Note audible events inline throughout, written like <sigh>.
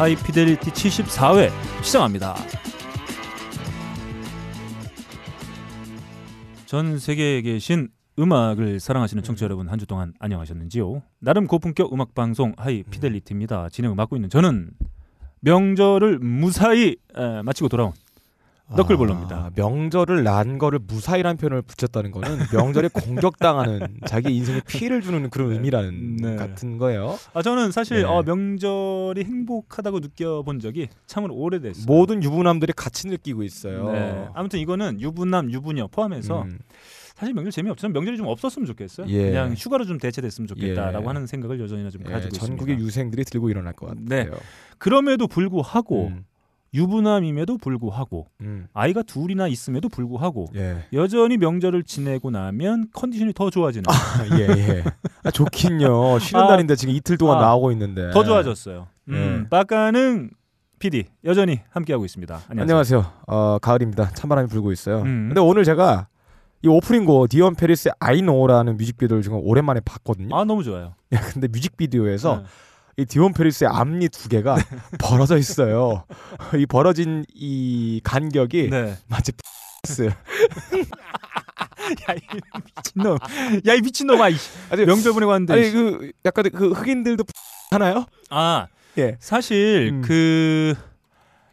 하이피델리티 74회 시작합니다. 전 세계에 계신 음악을 사랑하시는 청취자 여러분 한 주 동안 안녕하셨는지요? 나름 고품격 음악 방송 하이피델리티입니다. 진행을 맡고 있는 저는 명절을 무사히 에, 마치고 돌아온 너클볼러입니다. 아, 명절을 난 거를 무사히란 표현을 붙였다는 거는 <laughs> 명절에 공격당하는 자기 인생에 피해를 주는 그런 의미라는 네. 같은 거예요. 아 저는 사실 네. 어, 명절이 행복하다고 느껴본 적이 참으로 오래됐어요. 모든 유부남들이 같이 느끼고 있어요. 네. 아무튼 이거는 유부남, 유부녀 포함해서 음, 사실 명절 재미없으면 명절이 좀 없었으면 좋겠어요. 예. 그냥 휴가로 좀 대체됐으면 좋겠다라고 예. 하는 생각을 여전히 좀 예, 가지고 전국의 있습니다. 유생들이 들고 일어날 것 같아요. 네. 그럼에도 불구하고 음, 유부남임에도 불구하고 음, 아이가 둘이나 있음에도 불구하고 예. 여전히 명절을 지내고 나면 컨디션이 더 좋아지는 예, 예. 아, 좋긴요. <laughs> 쉬는 아. 날인데 지금 이틀 동안 아. 나오고 있는데. 더 좋아졌어요. 음, 예. 빡가능 PD 여전히 함께하고 있습니다. 안녕하세요. 안녕하세요. 어, 가을입니다. 찬바람이 불고 있어요. 음. 근데 오늘 제가 이 오프닝곡 디온 페리스의 I Know라는 뮤직비디오를 지금 오랜만에 봤거든요. 아 너무 좋아요. 야, <laughs> 근데 뮤직비디오에서 네. 이 디온 페리스의 앞니 두 개가 벌어져 있어요. 이 벌어진 이 간격이 네. 마치 X. 야이 미친놈. 야이 미친놈아. 이 아니, 명절 보내고 왔는데. 아니 그 약간 그 흑인들도 하나요? 아 예. 사실 음. 그.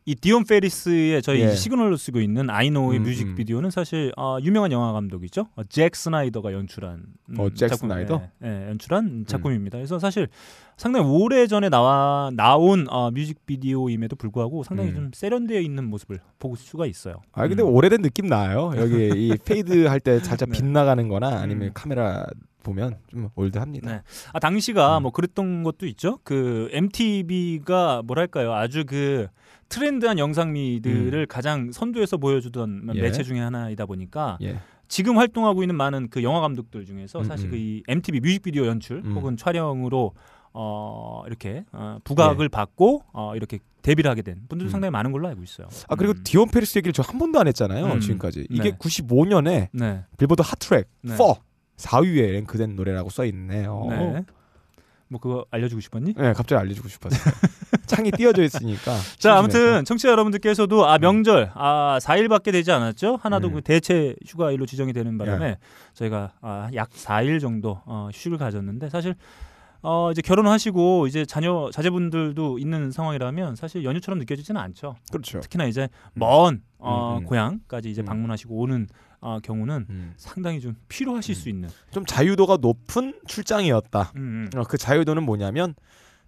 이 디온 페리스의 저희 예. 시그널로 쓰고 있는 아이노의 음, 뮤직비디오는 사실 어, 유명한 영화 감독이죠. 어, 잭 스나이더가 연출한 음, 어, 잭 작품, 스나이더? 예, 예, 연출한 작품입니다. 그래서 사실 상당히 오래 전에 나와 나온 어, 뮤직비디오임에도 불구하고 상당히 음. 좀 세련되어 있는 모습을 볼 수가 있어요. 아 근데 음. 오래된 느낌 나요. 여기 이 <laughs> fade 할 때 살짝 네. 빗나가는-거나 아니면 음. 카메라 보면 좀 올드합니다. 네. 아 당시가 음. 뭐 그랬던 것도 있죠. 그 MTV가 뭐랄까요, 아주 그 트렌드한 영상미들을 가장 선두에서 보여주던 음. 예. 매체 중에 하나이다 보니까 예. 지금 활동하고 있는 많은 그 영화 감독들 중에서 음, 사실 음. 그이 MTV 뮤직비디오 연출 음. 혹은 촬영으로 어 이렇게 어, 부각을 받고 어 이렇게 데뷔를 하게 된 분들도 예. 음. 상당히 많은 걸로 알고 있어요. 아 그리고 음. 디온 페리스 얘기를 저 한 번도 안 했잖아요. 음. 지금까지. 이게 네. 95년에 네. 빌보드 핫트랙 네. 4 4위에 랭크된 노래라고 써 있네요. 네. 뭐 그거 알려주고 싶었니? 네, 갑자기 알려주고 싶었어요. <laughs> 창이 띄어져 있으니까. <laughs> 자. 아무튼 청취자 여러분들께서도 아 명절 아 4일밖에 되지 않았죠. 하나도 음. 그 대체 휴가일로 지정이 되는 바람에 저희가 아, 약 4일 정도 어, 휴식을 가졌는데 사실 어 이제 결혼하시고 이제 자녀 자제분들도 있는 상황이라면 사실 연휴처럼 느껴지지는 않죠. 그렇죠. 특히나 이제 먼 어, 음, 음. 고향까지 이제 음. 방문하시고 오는 어, 경우는 음. 상당히 좀 필요하실 음. 수 있는. 좀 자유도가 높은 출장이었다. 음, 음. 어, 그 자유도는 뭐냐면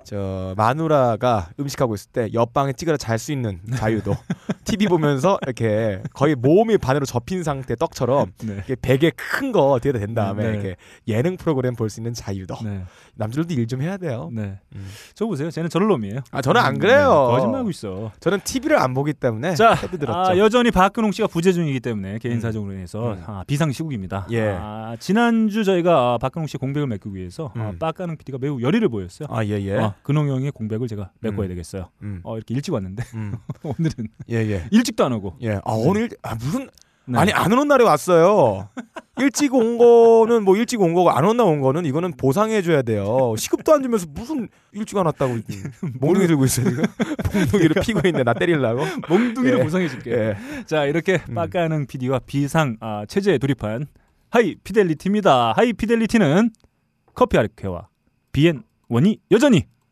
저 마누라가 음식하고 있을 때 옆방에 찌그러 잘 수 있는 자유도. TV 보면서 이렇게 거의 몸이 반으로 접힌 상태 떡처럼 네. 이렇게 베개 큰 거 뒤에다 댄 다음에 네. 이렇게 예능 프로그램 볼 수 있는 자유도. 네. 남자들도 일 좀 해야 돼요. 네. 음. 저 보세요. 쟤는 저럴 놈이에요. 아 저는 안 음, 그래요. 네. 거짓말하고 있어. 저는 TV를 안 보기 때문에 자, 들었죠. 아, 여전히 박근홍 씨가 부재 중이기 때문에 개인 음. 사정으로 인해서 음. 아, 비상 시국입니다. 예. 아, 지난주 저희가 아, 박근홍 씨의 공백을 메꾸기 위해서 아, 음. 빡가능 PD가 매우 열의를 보였어요. 아 예 예. 아, 근홍 형의 공백을 제가 메꿔야 음. 되겠어요. 음. 어, 이렇게 일찍 왔는데 음. <laughs> 오늘은 예 예. 일찍도 안 오고. 예. 아 오늘 아 무슨 네. 아니 안 오는 날에 왔어요. 일찍 온 거는 뭐 일찍 온 거고 안온날온 거는 이거는 보상해 줘야 돼요. 시급도 안 주면서 무슨 일찍 안 왔다고 <laughs> 몽둥이 들고 있어요 지금. <laughs> 몽둥이를 피고 있네 나 때리려고. 몽둥이를 예. 보상해 줄게. 예. 자 이렇게 음. 빡가능 PD와 비상 아, 체제에 돌입한 하이 피델리티입니다. 하이 피델리티는 커피 아르케와 비엔 원이 여전히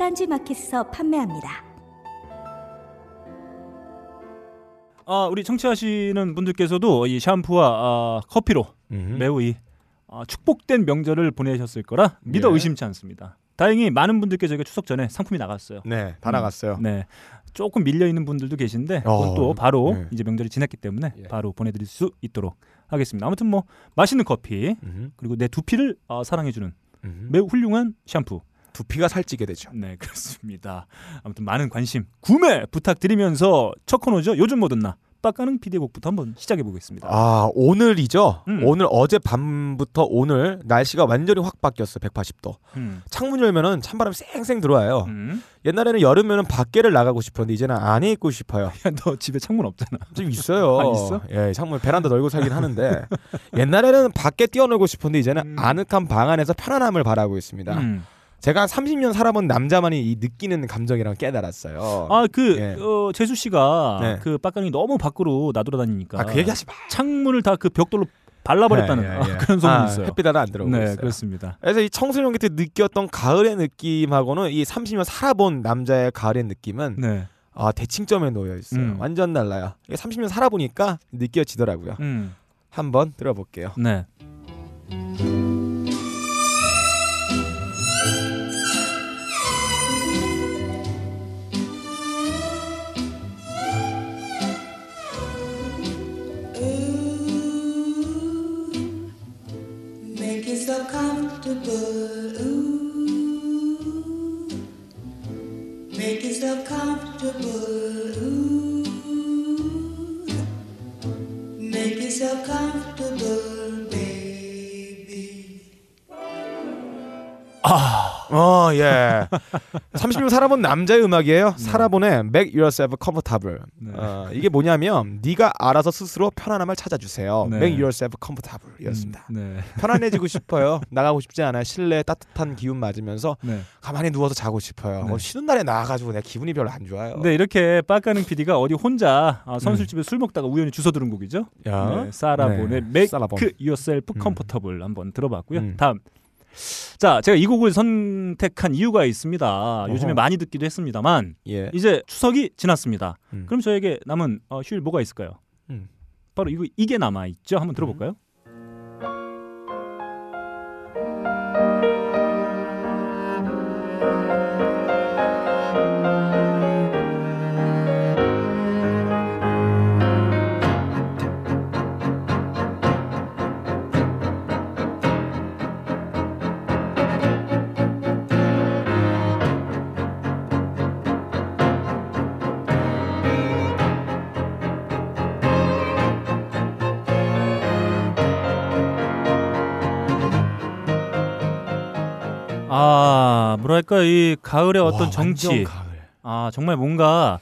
딴지 마켓에서 판매합니다. 아, 우리 청취하시는 분들께서도 이 샴푸와 아, 커피로 음. 매우 이 아, 축복된 명절을 보내셨을 거라 믿어 예. 의심치 않습니다. 다행히 많은 분들께 저희가 추석 전에 상품이 나갔어요. 네, 다 음. 나갔어요. 네. 조금 밀려 있는 분들도 계신데 어, 그것도 바로 네. 이제 명절이 지났기 때문에 예. 바로 보내드릴 수 있도록 하겠습니다. 아무튼 뭐 맛있는 커피 음. 그리고 내 두피를 어, 사랑해주는 음. 매우 훌륭한 샴푸 두피가 살찌게 되죠. 네, 그렇습니다. 아무튼 많은 관심, 구매 부탁드리면서 첫 코너죠. 요즘 뭐든 나 빡가는 피디의 곡부터 한번 시작해 보겠습니다. 아 오늘이죠. 음. 오늘 어제 밤부터 오늘 날씨가 완전히 확 바뀌었어. 180도. 음. 창문 열면은 찬바람이 쌩쌩 들어와요. 음. 옛날에는 여름에는 밖에를 나가고 싶었는데 이제는 안에 있고 싶어요. <laughs> 야, 너 집에 창문 없잖아. 좀 있어요. 아, 있어? 예, 창문 베란다 널고 살긴 하는데 옛날에는 밖에 뛰어놀고 싶었는데 이제는 음. 아늑한 방 안에서 편안함을 바라고 있습니다. 음. 제가 30년 살아본 남자만이 이 느끼는 감정이랑 깨달았어요. 아, 그 예. 어, 재수 씨가 네. 그 빡가능이 너무 밖으로 나돌아다니니까 아, 그 얘기하지 마. 창문을 다 그 벽돌로 발라버렸다는 예, 예, 예. 아, <laughs> 그런 소문이 아, 있어요. 햇빛 하나 안 들어오고 네, 있어요. 그렇습니다. 그래서 이 청소년 때 느꼈던 가을의 느낌하고는 이 30년 살아본 남자의 가을의 느낌은 네. 아 대칭점에 놓여 있어요. 음. 완전 달라요. 이게 30년 살아보니까 느껴지더라고요. 음. 한번 들어볼게요. 네. 30년 살아본 남자의 음악이에요. 살아본의 Make Yourself Comfortable. 네. 어, 이게 뭐냐면 네가 알아서 스스로 편안함을 찾아주세요. 네. Make Yourself Comfortable이었습니다. 음, 네. <laughs> 편안해지고 싶어요. 나가고 싶지 않아요. 실내 따뜻한 기운 맞으면서 네. 가만히 누워서 자고 싶어요. 네. 어, 쉬는 날에 나와가지고 내 기분이 별로 안 좋아요. 네, 이렇게 빡가는 PD가 어디 혼자 아, 선술집에 술 먹다가 우연히 주워 들은 곡이죠. 야. 네, 사라본의 네, Make. Yourself 음. Comfortable 한번 들어봤고요. 음. 다음. 자, 제가 이 곡을 선택한 이유가 있습니다. 요즘에 어허. 많이 듣기도 했습니다만 예. 이제 추석이 지났습니다. 음. 그럼 저에게 남은 어, 휴일 뭐가 있을까요? 음. 바로 이거 이게 남아 있죠. 한번 들어볼까요? 아, 뭐랄까 이 가을의 어떤 와, 정취. 가을. 아 정말 뭔가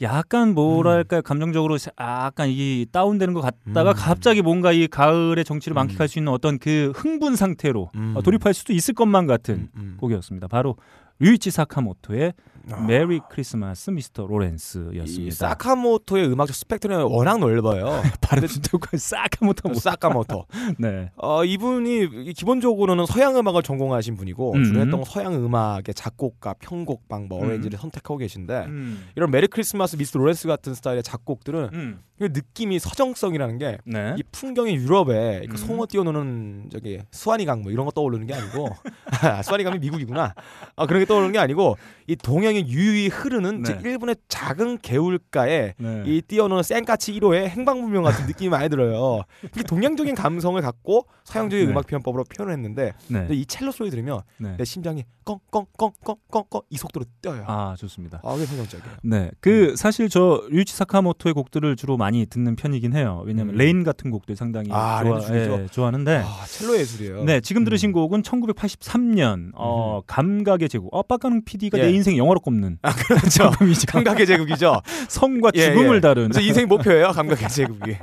약간 뭐랄까 요 감정적으로 약간 이 다운되는 것 같다가 음. 갑자기 뭔가 이 가을의 정취를 음. 만끽할 수 있는 어떤 그 흥분 상태로 음. 어, 돌입할 수도 있을 것만 같은 음, 음. 곡이었습니다. 바로 류이치 사카모토의 아. Merry Christmas Mr. 이 Lawrence였습니다. 사카모토의 음악적 스펙트럼이 워낙 넓어요. <laughs> 발음 진짜 사카모토 뭐. 사카모토. <laughs> 네. 어, 이분이 기본적으로는 서양 음악을 전공하신 분이고 음. 주로 했던 서양 음악의 작곡가, 편곡방, 뭐 음. arrange를 선택하고 계신데 음. 이런 Merry Christmas Mr. Lawrence 같은 스타일의 작곡들은 음. 그 느낌이 서정성이라는 게이 네. 풍경이 유럽에 그 음. 송어 띄워놓는 저기 스와니 강 뭐 이런 거 떠오르는 게 아니고 <laughs> 아, 스와니 강이 미국이구나 아 그런 게 떠오르는 게 아니고 이 동양 의 유유히 흐르는 제 네. 일본의 작은 개울가에 네. 이 띄워놓은 센과 치히로의 행방불명 같은 느낌이 많이 들어요. 이게 동양적인 감성을 갖고 서양적인 네. 음악 표현법으로 표현했는데 네. 근데 이 첼로 소리 들으면 네. 내 심장이 껑껑껑껑껑껑 이 속도로 뛰어요. 아, 아 좋습니다. 그게 서정적이에요. 네, 그 사실 저 류이치 사카모토의 곡들을 주로 많이 듣는 편이긴 해요. 왜냐하면 음. Rain 같은 곡들 상당히 아, 좋아. 예, 좋아하는데. 아 첼로 예술이에요. 네, 지금 들으신 음. 곡은 1983년 어, 감각의 제국. 어, 빡가능 PD가 예. 내 인생 영화로 꼽는 그렇죠. 작품이죠. 감각의 제국이죠. 성과 예, 죽음을 예. 다룬 그래서 인생 목표예요. 감각의 제국이.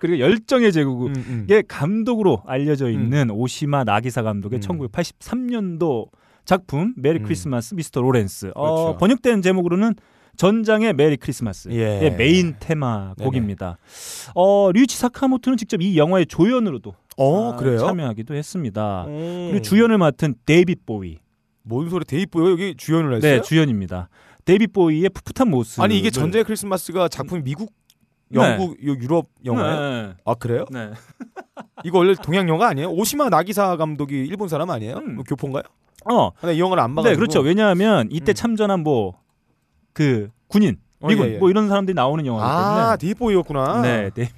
그리고 열정의 제국의 음, 음. 감독으로 알려져 있는 오시마 나기사 감독의 음. 1983년도 작품 Merry 음. Christmas Mr. Lawrence. 어, 그렇죠. 번역된 제목으로는 전장의 메리 크리스마스. 예. 의 메인 테마. 곡입니다. 어, 류이치 사카모토는 직접 이 영화의 조연으로도 어 아? 참여하기도 했습니다. 음. 그리고 주연을 맡은 데이빗 보위. 뭔 소리 데이빗 보위요 여기 주연을 했어요? 네, 주연입니다. 데이빗 보위의 풋풋한 모습. 아니 이게 전쟁의 크리스마스가 작품이 미국, 네. 영국, 요 유럽 영화예요? 네. 아 그래요? 네. <laughs> 이거 원래 동양 영화 아니에요? 오시마 나기사 감독이 일본 사람 아니에요? 음. 뭐 교포인가요? 어, 아, 나이 영화를 안 봐가지고. 네, 그렇죠. 왜냐하면 이때 음. 참전한 뭐 그 군인, 어, 미군 예, 예. 뭐 이런 사람들이 나오는 영화이기 아 때문에. 데이빗 보위였구나. 네, 네.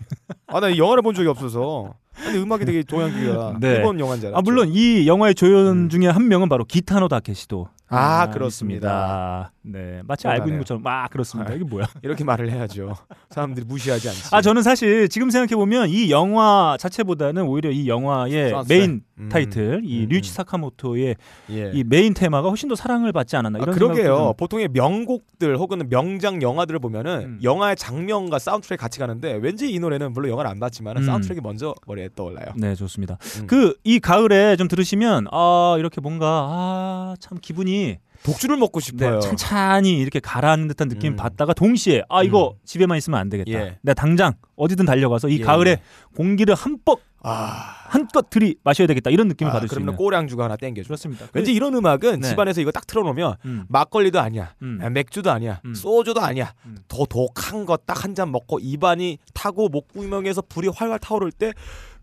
아나 이 영화를 본 적이 없어서. 근데 음악이 되게 동양기가 네. 일본 영화인 줄 알았죠. 아 물론 이 영화의 조연 음. 중에 한 명은 바로 기타노 다케시도 아, 아, 그렇습니다. 있습니다. 네, 마치 알고 있는. 것처럼 아 그렇습니다. 아. 이게 뭐야? <laughs> 이렇게 말을 해야죠. 사람들이 무시하지 않지. 아 저는 사실 지금 생각해 보면 이 영화 자체보다는 오히려 이 영화의 사운드트랙. 메인 음. 타이틀 이 음, 류이치 음. 사카모토의 예. 이 메인 테마가 훨씬 더 사랑을 받지 않았나 아, 이런 그러게요. 생각도 보통의 명곡들 혹은 명장 영화들을 보면은 음. 영화의 장면과 사운드트랙 같이 가는데 왠지 이 노래는 물론 영화를 안 봤지만 은 음. 사운드트랙이 먼저 머리에 떠올라요. 네 좋습니다. 음. 그이 가을에 좀 들으시면 아 이렇게 뭔가 아 참 기분이 독주를 먹고 싶어요. 네, 찬찬히 이렇게 가라앉는 듯한 느낌 음. 받다가 동시에 아 이거 음. 집에만 있으면 안 되겠다. 예. 내가 당장 어디든 달려가서 이 예, 가을에 예. 공기를 한뻑 아, 한껏 들이 마셔야 되겠다 이런 느낌을 아, 받을 수 그러면 있는. 꼬량주가 하나 땡겨줘. 그렇습니다. 왠지 이런 음악은 네. 집안에서 이거 딱 틀어놓으면 음, 막걸리도 아니야, 음. 아, 맥주도 아니야, 음. 소주도 아니야. 음. 더 독한 거 딱 한 잔 먹고 입안이 타고 목구멍에서 불이 활활 타오를 때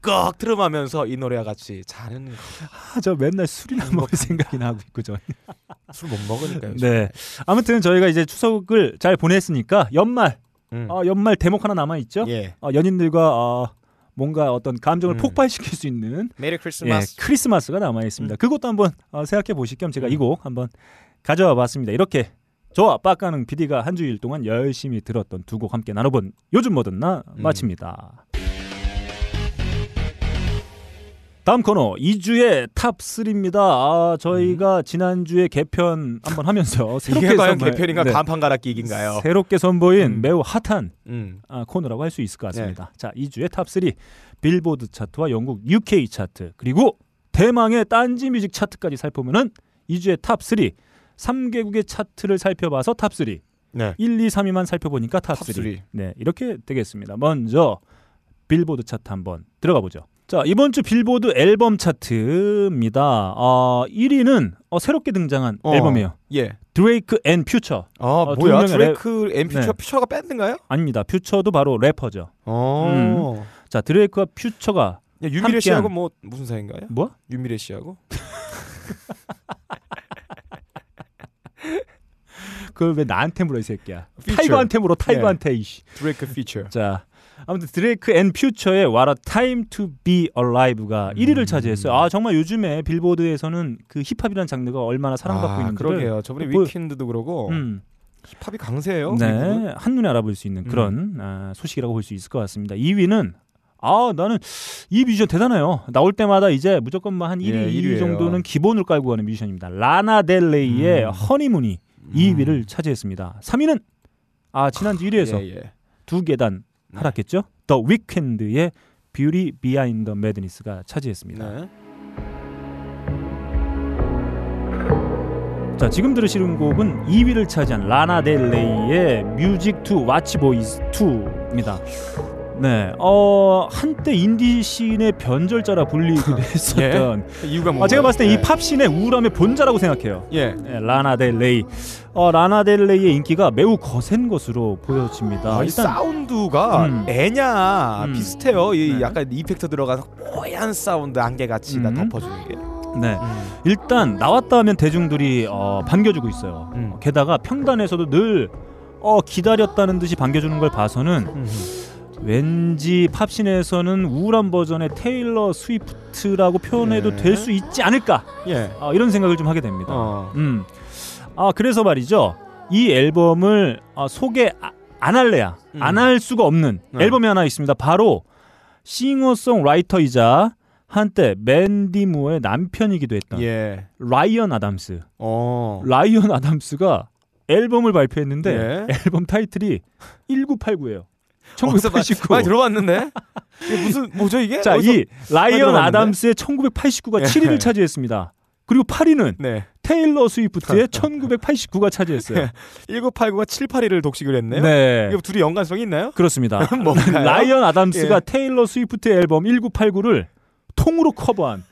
꺽 트름하면서 이 노래와 같이 자는 거. 아, 저 맨날 술이나 먹을 생각이 나고 있고 저. 술못 먹으니까요. 네. 아무튼 저희가 이제 추석을 잘 보냈으니까 연말 음. 어, 연말 대목 하나 남아 있죠. 예. 어, 연인들과 어, 뭔가 어떤 감정을 음. 폭발시킬 수 있는 메리 예, 크리스마스. 크리스마스가 남아 있습니다. 음. 그것도 한번 어, 생각해 보실 겸 제가 음. 이곡 한번 가져와 봤습니다. 이렇게 저와 빡가는 PD가 한 주일 동안 열심히 들었던 두 곡 함께 나눠본 요즘 뭐든 나 음. 마칩니다. 다음 코너 이 주의 top 3입니다. 아, 저희가 지난주에 개편 한번 하면서 <laughs> 새롭게 음. 이게 과연 선보인- 개편인가 네, 간판 갈아끼기인가요? 새롭게 선보인 음. 매우 핫한 음. 아, 코너라고 할 수 있을 것 같습니다. 네. 자, 이 주의 top 3 빌보드 차트와 영국 UK 차트 그리고 대망의 딴지 뮤직 차트까지 살펴보면은 이 주의 top 3, 3개국의 차트를 살펴봐서 top 3, 네. 1, 2, 3위만 살펴보니까 top, top 3. three. 네, 이렇게 되겠습니다. 먼저 빌보드 차트 한번 들어가 보죠. 자, 이번 주 빌보드 앨범 차트입니다. 어, 1위는 어, 새롭게 등장한 어. 앨범이에요. 예. 드레이크 and 퓨처. 아 어, 두 뭐야? 드레이크 엠퓨처 네. 퓨처가 밴드인가요? 아닙니다. 퓨처도 바로 래퍼죠. 어. 자, 드레이크와 퓨처가 야, 윤미래 함께한- 씨하고 뭐 무슨 사이인가요? 뭐? 윤미래 씨하고? <laughs> 그걸 왜 나한테 물어 이 새끼야. 타이거한테 물어 타이거한테 이씨. 드레이크 퓨처. 자 아무튼 드레이크 and 퓨처의 What a Time to Be Alive가 음. 1위를 차지했어요. 아 정말 요즘에 빌보드에서는 그 힙합이라는 장르가 얼마나 사랑받고 아, 있는지를 그러게요. 저번에 뭐- 위켄드도 그러고 음, 힙합이 강세예요. 네 한 눈에 알아볼 수 있는 그런 아, 소식이라고 볼 수 있을 것 같습니다. 2위는 아 나는 이 뮤지션 대단해요. 나올 때마다 이제 무조건 뭐한 1위, 예, 2위 1위예요. 정도는 기본을 깔고 가는 뮤지션입니다. 라나 델레이의 음. 허니문이 2위를 차지했습니다. 3위는 아 지난주 1위에서 예, 예. 두 계단 네. 하락했죠. 더 위켄드의 Beauty Behind Madness가 차지했습니다. 네. 자 지금 들으시는 곡은 2위를 차지한 라나 델레이의 Music to Watch Boys To입니다. 네, 어 한때 인디 scene의 변절자라 불리기도 <laughs> 했었던. 이유가 뭐? 아, 제가 봤을 때이팝 씬의 우울함의 본자라고 생각해요. 예. 네, 라나 델레이. 어, 라나 델레이의 인기가 매우 거센 것으로 보여집니다. 아, 이 사운드가 음. 엔야 음. 비슷해요. 이 네. 약간 effector 들어가서 뽀얀 사운드 안개같이 다 음. 덮어주는 게. 네. 일단 나왔다 하면 대중들이 어, 반겨주고 있어요. 음. 게다가 평단에서도 늘 어, 기다렸다는 듯이 반겨주는 걸 봐서는 음. 왠지 팝 scene에서는 우울한 버전의 테일러 스위프트라고 표현해도 네. 될수 있지 않을까 예. 아, 이런 생각을 좀 하게 됩니다. 어. 음. 아 그래서 말이죠. 이 앨범을 아, 소개 아, 안 할래야 음. 안할 수가 없는 네. 앨범이 하나 있습니다. 바로 싱어송라이터이자 한때 맨디 무어의 남편이기도 했던 예. 라이언 아담스. 어. 라이언 아담스가 앨범을 발표했는데 예. 앨범 타이틀이 <laughs> 1989예요. 어디서 많이 1989. 많이 들어봤는데 이게 무슨 뭐죠 이게? 자, 이 라이언? 아담스의 1989가 예. 7위를 차지했습니다. 그리고 8위는 네. 테일러 스위프트의 1989가 차지했어요. 1989가 7, 8위를 독식을 했네요. 네. 이게 둘이 연관성이 있나요? 그렇습니다. <laughs> 라이언 아담스가 예. 테일러 스위프트의 앨범 1989를 통으로 커버한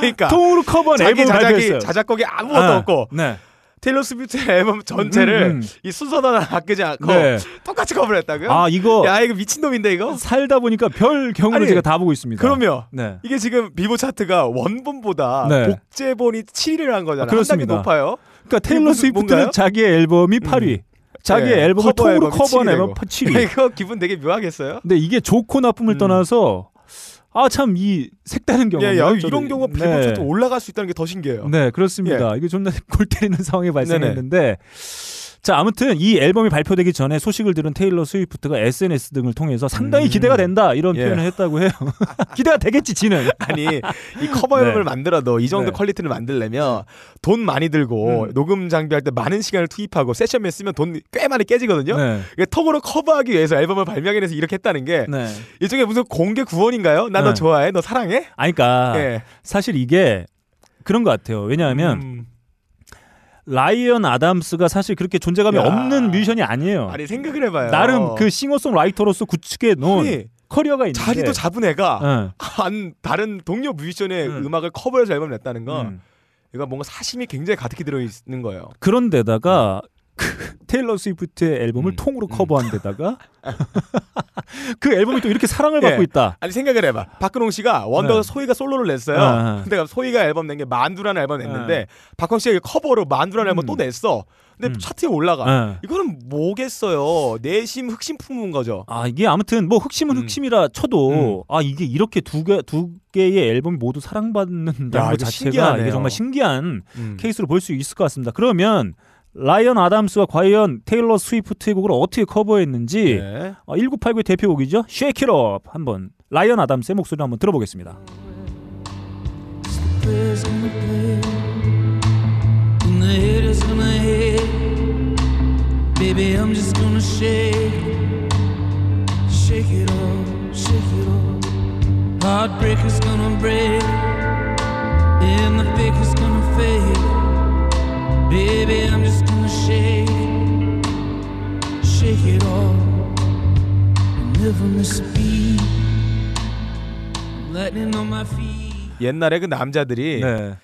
그러니까 통으로 커버한 자작이 발표했어요. 자작곡이 아무것도 아, 없고 네. 테일러 스위프트 <laughs> 앨범 전체를 음, 음. 이 순서도 바뀌지 않고 네. 똑같이 커버를 했다고요? 아 이거 야 이거 미친 놈인데 이거? 살다 보니까 별 경우를 아니, 제가 다 보고 있습니다. 그러면 네. 이게 지금 빌보드 차트가 원본보다 네. 복제본이 7위를 한 거잖아요. 아, 그렇습니다. 높아요. 그러니까 테일러 스위프트는? 자기의 앨범이 8위, 자기 네, 앨범을 통으로 커버한 7위 앨범 되고. 7위. <laughs> 이거 기분 되게 묘하겠어요? 근데 이게 좋고 나쁨을 음. 떠나서 아 참 이 색다른 경험. 예, 야, 이런 경우가 빌보드 네. 차트 올라갈 수 있다는 게 더 신기해요. 네, 그렇습니다. 이게 좀더 <laughs> 골 때리는 상황이 네, 발생했는데 자, 아무튼 이 앨범이 발표되기 전에 소식을 들은 테일러 스위프트가 SNS 등을 통해서 상당히 음. 기대가 된다 이런 예. 표현을 했다고 해요. <laughs> 기대가 되겠지, 지는. <laughs> 아니 이 커버 앨범을 네. 만들어도 이 정도 네. 퀄리티를 만들려면 돈 많이 들고 음. 녹음 장비할 때 많은 시간을 투입하고 세션맨 쓰면 돈 꽤 많이 깨지거든요. 네. 이게 통으로 커버하기 위해서 앨범을 발매하기 위해서 이렇게 했다는 게 네. 일종의 무슨 공개 구혼인가요? 나너 네. 좋아해? 너 사랑해? 아니, 그러니까 예. 사실 이게 그런 것 같아요. 왜냐하면 음. 라이언 아담스가 사실 그렇게 존재감이 야. 없는 뮤지션이 아니에요. 아니 생각을 해봐요. 나름 그 싱어송라이터로서 구축해 놓은 커리어가 있는데 자리도 잡은 애가 응. 한 다른 동료 뮤지션의 음. 음. 음악을 커버해서 앨범 냈다는 건 음. 이거 뭔가 사심이 굉장히 가득히 들어 있는 거예요. 그런데다가 그 테일러 스위프트의 앨범을 음, 통으로 음. 커버한 데다가 <laughs> 그 앨범이 또 이렇게 사랑을 예. 받고 있다. 아니 생각을 해봐. 박근홍 씨가 원더 네. 소희가 솔로를 냈어요. 아. 근데 소희가 앨범 낸 게 만두라는 앨범 냈는데 박근홍 씨가 커버로 만두라는 앨범 음. 또 냈어. 근데 음. 차트에 올라가. 예. 이거는 뭐겠어요? 내심 흑심 품은 거죠. 아 이게 아무튼 뭐 흑심은 음. 흑심이라 쳐도 아 이게 이렇게 두개두 개의 앨범이 모두 사랑받는다는 야, 것 자체가 신기하네요. 이게 정말 신기한 음. 케이스로 볼 수 있을 것 같습니다. 그러면 라이언 아담스가 과연 테일러 스위프트의 곡을 어떻게 커버했는지 네. 어, 1989의 대표곡이죠. Shake It Up 한번 라이언 아담스의 목소리를 한번 들어보겠습니다. the haters gonna hate baby i'm just gonna shake shake it off shake it off heartbreakers gonna break and the fakers gonna fade shake shake it off and never miss a beat lightning on my feet 옛날에 그 남자들이 네.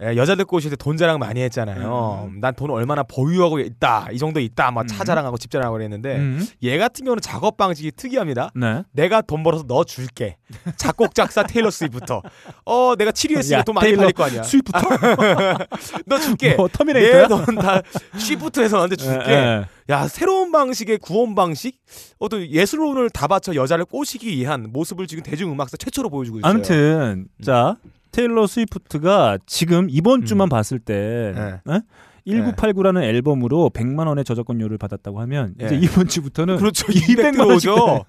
예, 여자들 꼬실 때 돈 자랑 많이 했잖아요. 난 돈 얼마나 보유하고 있다. 이 정도 있다. 막 차 음. 자랑하고 집 자랑하고 그랬는데 음. 얘 같은 경우는 작업 방식이 특이합니다. 네. 내가 돈 벌어서 너 줄게. 작곡 작사 테일러 스위프트. 어, 내가 7위 야, 했으니까 돈 많이 팔릴 거 아니야. 스위프트? <laughs> 너 줄게. 뭐 터미네이터야? 내 돈 다 shift해서 너한테 줄게. 예, 예. 야 새로운 방식의 구혼 방식, 어떤 예술론을 다 바쳐 여자를 꼬시기 위한 모습을 지금 대중음악사 최초로 보여주고 있어요. 아무튼 자 테일러 스위프트가 지금 이번 음. 주만 봤을 때 네. 어? 1989라는 앨범으로 100만 원의 저작권료를 받았다고 하면 예. 이제 이번 주부터는 그렇죠. 200만 200만 원씩 원이죠.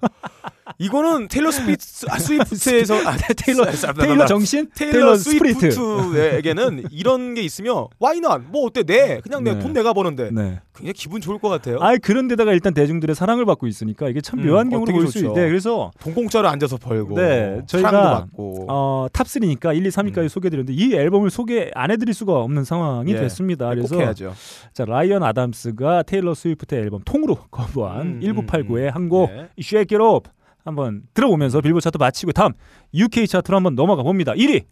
이거는 테일러 스위프트 아, 스위프트에서 아, <laughs> 테일러 테일러 정신, 테일러. 스위프트에게는 이런 게 있으면 why not? 뭐 어때? 내 그냥 내 네. 돈 내가 버는데 네. 굉장히 기분 좋을 것 같아요. 아 그런 데다가 일단 대중들의 사랑을 받고 있으니까 이게 참 음, 묘한 어, 경우로 되게 볼수 좋죠. 있대. 그래서 돈 공짜로 앉아서 벌고 네, 저희가- 어, 탑3니까 1, 2, 3위까지 음. 소개해드렸는데 이 앨범을 소개 안 해드릴 수가 없는 상황이 예. 됐습니다. 꼭 그래서 해야죠. 자 라이언 아담스가 테일러 스위프트의 앨범 통으로 커버한 음, 1989의 음, 한곡 네. Shake It Off 한번 들어보면서 빌보드 차트 마치고 다음 UK 차트로 한번 넘어가 봅니다. 1위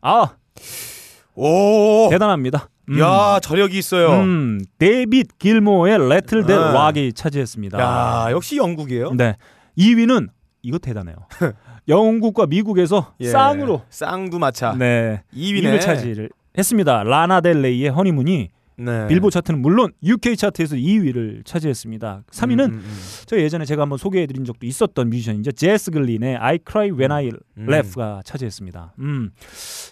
아 오, 대단합니다. 음. 야 저력이 있어요. 음, 데이빗 길모어의 Rattle That 아. Lock이 차지했습니다. 야 역시 영국이에요. 네. 2위는 이거 대단해요. <laughs> 영국과 미국에서 예. 쌍으로 쌍두 마차 네. 2위네. 2위를 차지를 했습니다. 라나 델레이의 Honeymoon이 네. 빌보드 차트는 물론 UK 차트에서 2위를 차지했습니다. 3위는 음, 음, 저 예전에 제가 한번 소개해드린 적도 있었던 뮤지션이죠. 제스 글린의 I Cry When I 음. Laugh가 차지했습니다. 음.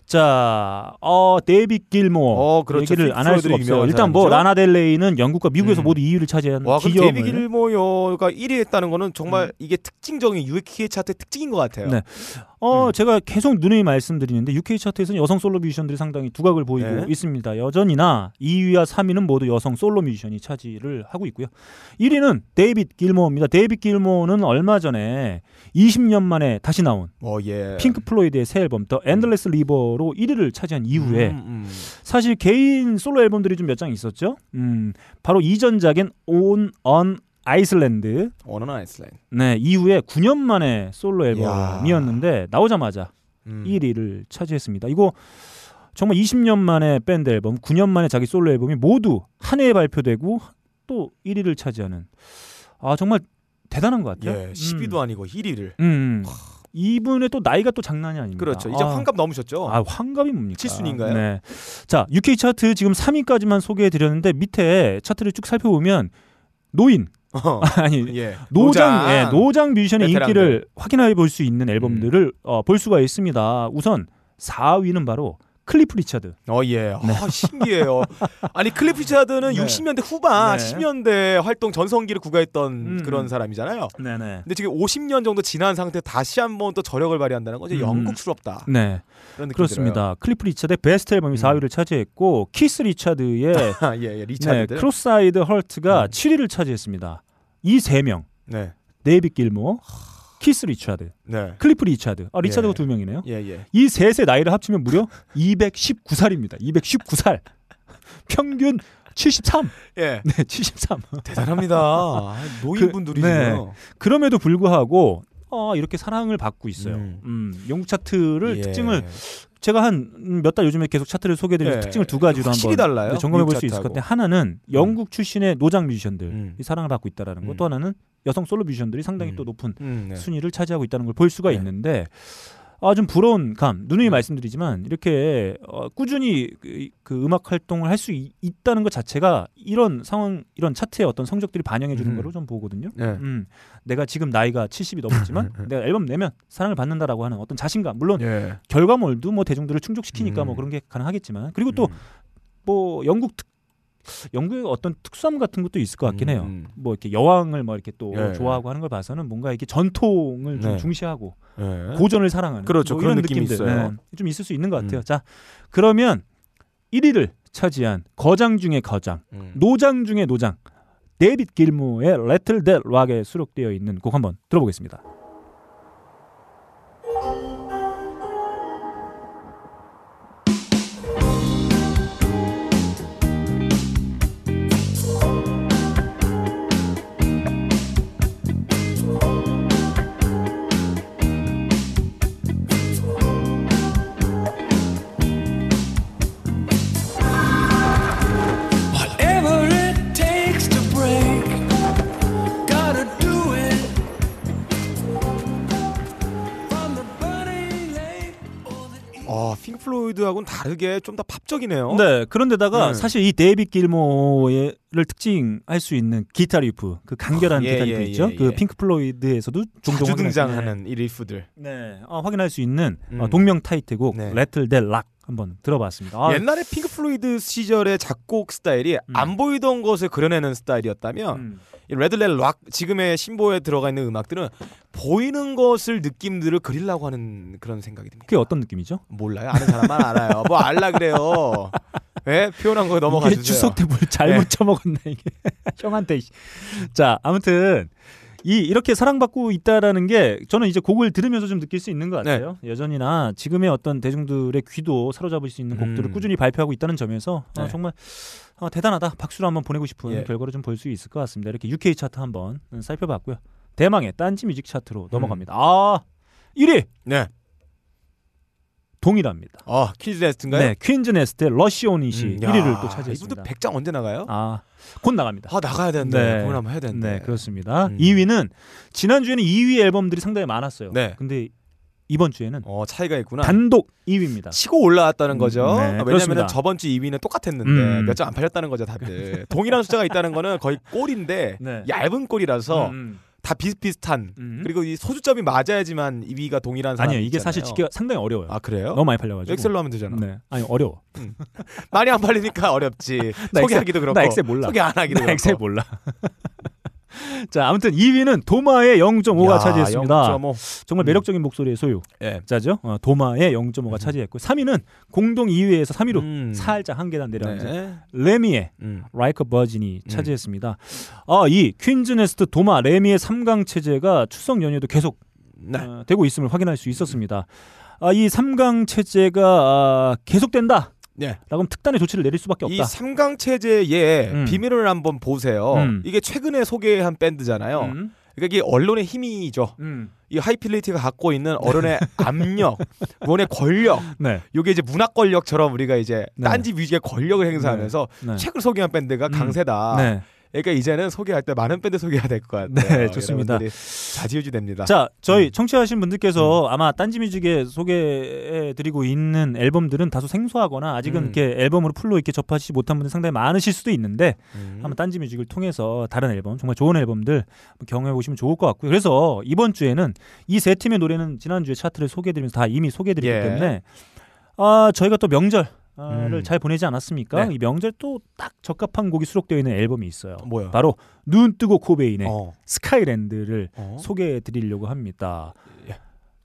자, 어, 데이빗 길모어 어, 그렇죠. 얘기를 안 할 수가 없어요. 일단 뭐 사람이죠. 라나 델레이는 영국과 미국에서 음. 모두 2위를 차지한 와 기염을 데이비 길모어가 1위 했다는 거는 정말 이게 특징적인 UK 차트의 특징인 것 같아요. 네. 어, 음. 제가 계속 누누이 말씀드리는데 UK 차트에서는 여성 솔로 뮤지션들이 상당히 두각을 보이고 네. 있습니다. 여전히나 2위와 3위는 모두 여성 솔로 뮤지션이 차지를 하고 있고요. 1위는 데이빗 길모어입니다. 데이빗 길모어는 얼마 전에 20년 만에 다시 나온 어 예. 핑크 플로이드의 새 앨범 The Endless River로 1위를 차지한 이후에 음, 음. 사실 개인 솔로 앨범들이 좀 몇 장 있었죠. 음, 바로 이전작인 On on 아이슬란드 원은 아이슬랜드. 네 이후에 9년 만에 솔로 앨범이었는데 나오자마자 음. 1위를 차지했습니다. 이거 정말 20년 만에 밴드 앨범, 9년 만에 자기 솔로 앨범이 모두 한 해에 발표되고 또 1위를 차지하는 아 정말 대단한 것 같아요. 예, 10위도 아니고 1위를. 음, 음. 이분의 또 나이가 또 장난이 아닙니다. 그렇죠. 이제 아, 환갑 넘으셨죠? 아 환갑이 뭡니까? 칠순인가요? 네. 자 UK 차트 지금 3위까지만 소개해 드렸는데 밑에 차트를 쭉 살펴보면 노인 어. <laughs> 아니 예. 노장 예, 노장 뮤지션의 베테랑들. 인기를 확인해 볼 수 있는 앨범들을 어, 볼 수가 있습니다. 우선 4위는 바로 클리프 리차드. 어, 예. 아, 신기해요. 아니, 클리프 리차드는 <laughs> 네. 60년대 후반, 네. 70년대 활동 전성기를 구가했던 음. 그런 사람이잖아요. 네네. 근데 지금 50년 정도 지난 상태 다시 한번 또 저력을 발휘한다는 건 이제 음. 영국스럽다. 네, 그렇습니다. 클리프 리차드의 베스트 앨범이 음. 4위를 차지했고 키스 리차드의 들어요. 아, 예, 예. 네, 리차드. Crosseyed Heart가 음. 7위를 차지했습니다. 이 세 명, 네. 데이빗 길모어, 키스 리차드, 네. 클리프 리차드. 아, 리차드가 예. 두 명이네요. 예, 예. 이 셋의 나이를 합치면 무려 219살입니다. 219살. <laughs> 평균 73. 예. 네, 73. 대단합니다. <laughs> 아, 노인분들이시네요. 네. 그럼에도 불구하고 어, 이렇게 사랑을 받고 있어요. 음. 음, 영국 차트를 예. 특징을 제가 한 몇 달 요즘에 계속 차트를 소개해드린 예. 특징을 두 가지로 한번 달라요. 네, 점검해 볼 수 있을 것. 같아요. 하나는 영국 출신의 노장 뮤지션들이 음. 사랑을 받고 있다라는 것, 음. 또 하나는 여성 솔로 뮤지션들이 상당히 음. 또 높은 음, 네. 순위를 차지하고 있다는 걸 볼 수가 네. 있는데 아 좀 부러운 감 누누이 음. 말씀드리지만 이렇게 어, 꾸준히 그, 그 음악 활동을 할 수 있다는 것 자체가 이런 상황 이런 차트의 어떤 성적들이 반영해 주는 음. 거로 좀 보거든요. 네. 음, 내가 지금 나이가 70이 넘었지만 <laughs> 내가 앨범 내면 사랑을 받는다라고 하는 어떤 자신감 물론 예. 결과물도 뭐 대중들을 충족시키니까 음. 뭐 그런 게 가능하겠지만 그리고 또 음. 뭐 영국 특 영국의 어떤 특수함 같은 것도 있을 것 같긴 해요. 음. 뭐 이렇게 여왕을 뭐 이렇게 또 예. 좋아하고 하는 걸 봐서는 뭔가 이렇게 전통을 좀 네. 중시하고 예. 고전을 사랑하는 그렇죠. 뭐 이런 느낌이 느낌들 있어요. 네, 좀 있을 수 있는 것 같아요. 음. 자 그러면 1위를 차지한 거장 중의 거장, 음. 노장 중의 노장, 데이빗 길모의 레틀 델 락에 수록되어 있는 곡 한번 들어보겠습니다. 플로이드하고는 다르게 좀 더 팝적이네요. 네, 그런데다가 네. 사실 이 데이빗 길모어를 특징할 수 있는 기타 리프, 그 간결한 아, 예, 기타 예, 리프 있죠. 예, 그 예. 핑크 플로이드에서도 종종 등장하는 이 리프들. 네, 어, 확인할 수 있는 어, 음. 동명 타이틀곡 네. Rattle That Lock 한번 들어봤습니다. 아, 옛날에 핑크 플로이드 시절의 작곡 스타일이 음. 안 보이던 것을 그려내는 스타일이었다면 음. 이 Rattle That Lock 지금의 신보에 들어가 있는 음악들은 보이는 것을 느낌들을 그리려고 하는 그런 생각이 듭니다. 그게 어떤 느낌이죠? 몰라요. 아는 사람만 알아요. 뭐 알라 그래요. 예? 표현한 거 넘어가 주세요. 추석 때뭘 잘못 네. 쳐먹었나 이게 <laughs> 형한테. 씨. 자 아무튼 이 이렇게 사랑받고 있다라는 게 저는 이제 곡을 들으면서 좀 느낄 수 있는 것 네. 같아요. 여전히나 지금의 어떤 대중들의 귀도 사로잡을 수 있는 곡들을 음. 꾸준히 발표하고 있다는 점에서 어, 네. 정말 어, 대단하다. 박수를 한번 보내고 싶은 예. 결과를 좀 볼 수 있을 것 같습니다. 이렇게 UK 차트 한번 음, 살펴봤고요. 대망의 딴지 뮤직 차트로 넘어갑니다. 아 1위 네. 동일합니다. 아, 퀸즈 네스트인가요? 네, 퀸즈 네스트의 Rush On It이 음, 1위를 야, 또 차지했습니다. 이분들 100장 언제 나가요? 아, 곧 나갑니다. 아, 나가야 되는데. 네. 그걸 한번 해야 되는데. 네, 그렇습니다. 음. 2위는 지난주에는 2위 앨범들이 상당히 많았어요. 네. 근데 이번 주에는 어, 차이가 있구나. 단독 2위입니다. 치고 올라왔다는 거죠. 음, 네, 왜냐하면. 저번 주 2위는 똑같았는데 음. 몇장 안 팔렸다는 거죠, 다들. 동일한 숫자가 있다는 거는 거의 꼴인데 네. 얇은 꼴이라서 음, 다 비슷비슷한. 음. 그리고 이 소주점이 맞아야지만 2위가 동일한 사람이 아니요, 이게 사실 있잖아요. 짓기가 상당히 어려워요. 아, 그래요? 너무 많이 팔려가지고. 엑셀로 하면 되잖아. 네, 아니 어려워. 많이 안 팔리니까 어렵지. <laughs> 나 소개하기도 엑셀- 그렇고. 나 엑셀 몰라. 소개 안 하기도 나 그렇고. 엑셀 몰라. <laughs> <laughs> 자, 아무튼 2위는 도마의 0.5가 야, 차지했습니다. 0.5. 정말 음. 매력적인 목소리의 소유. 예. 자죠? 어, 도마의 0.5가 차지했고 3위는 공동 2위에서 3위로 음. 살짝 한 계단 내려앉은 네. 레미의 음. Like a Virgin이 음. 차지했습니다. 아, 이 퀸즈 네스트 도마 레미의 3강 체제가 추석 연휴에도 계속 네. 어, 되고 있음을 확인할 수 있었습니다. 아, 이 3강 체제가 아, 계속된다. 네. 라고 특단의 조치를 내릴 수밖에 이 없다. 삼강 체제의 음. 비밀을 한번 보세요. 음. 이게 최근에 소개한 밴드잖아요. 음. 그러니까 이게 언론의 힘이죠. 음. 이 하이 피델리티가 갖고 있는 언론의 <laughs> 압력, 원의 권력, 네. 이게 이제 문학 권력처럼 우리가 이제 네. 딴지 뮤직의 권력을 행사하면서 네. 책을 소개한 밴드가 음. 강세다. 네. 그러니까 이제는 소개할 때 많은 밴드 소개해야 될 것 같아요. 네, 좋습니다. 자지우지 됩니다. 자, 저희 음. 청취하신 분들께서 아마 딴지뮤직에 소개해드리고 있는 앨범들은 다소 생소하거나 아직은 음. 이렇게 앨범으로 풀로 이렇게 접하시지 못한 분들 상당히 많으실 수도 있는데 음. 한번 딴지뮤직을 통해서 다른 앨범 정말 좋은 앨범들 경험해 보시면 좋을 것 같고요. 그래서 이번 주에는 이 세 팀의 노래는 지난 주에 차트를 소개해드리면서 다 이미 소개해드렸기 예. 때문에 아 저희가 또 명절 을 음. 잘 보내지 않았습니까? 네. 이 명절 또 딱 적합한 곡이 수록되어 있는 앨범이 있어요. 뭐요? 바로 눈 뜨고 코베인의 어. Skyland를 어? 소개해 드리려고 합니다. 예.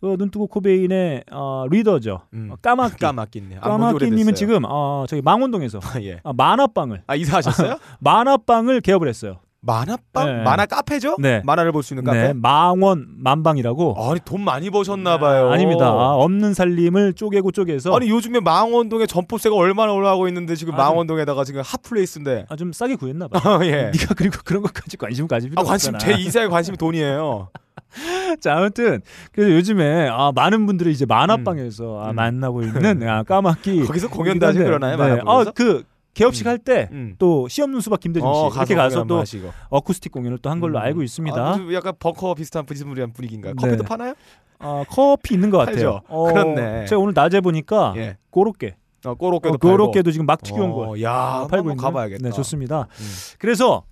그 눈뜨고 코베인의 어, 리더죠. 음. 어, 까마귀. 까마귀네. 까마귀님은 지금 어, 저기 망원동에서 <laughs> 예. 아, 만화방을 아 이사하셨어요? <laughs> 만화방을 개업을 했어요. 만화방? 네. 만화 카페죠? 네. 만화를 볼 수 있는 카페? 네, 망원 만방이라고. 아니 돈 많이 버셨나 봐요. 아, 닙니다 없는 살림을 쪼개고 쪼개서 아니 요즘에 망원동에 점포세가 얼마나 올라가고 있는데 지금 아, 좀- 망원동에다가 지금 hot place인데. 아, 좀 싸게 구했나 봐. 아, 예. <laughs> 네가 그리고 그런 것까지 관심 가질 필요 아 관심 없잖아. 제 이사의 관심이 돈이에요. <laughs> 자, 아무튼 그래서 요즘에 아, 많은 분들이 이제 만화방에서 아, 음. 만나고 있는 아, 까마귀 <laughs> 거기서 공연도 하시고 그러나요? 네. 만화방에서? 아, 그 개업식 음. 할때 음. 또 시없는 수박 김대중 씨 어, 이렇게 가서 또 하시고. 어쿠스틱 공연을 또 한 걸로 음. 알고 있습니다. 아, 약간 벙커 비슷한 비스무리한 분위기인가요? 네. 커피도 파나요? 아, 커피 있는 것 같아요. 어, 그렇네. 제가 오늘 낮에 보니까 예. 고로케, 어, 꼬로케도 어, 고로케도 지금 막 튀겨온 어, 거예요. 야, 아, 팔고 있는. 가봐야겠다. 네, 좋습니다. 음. 그래서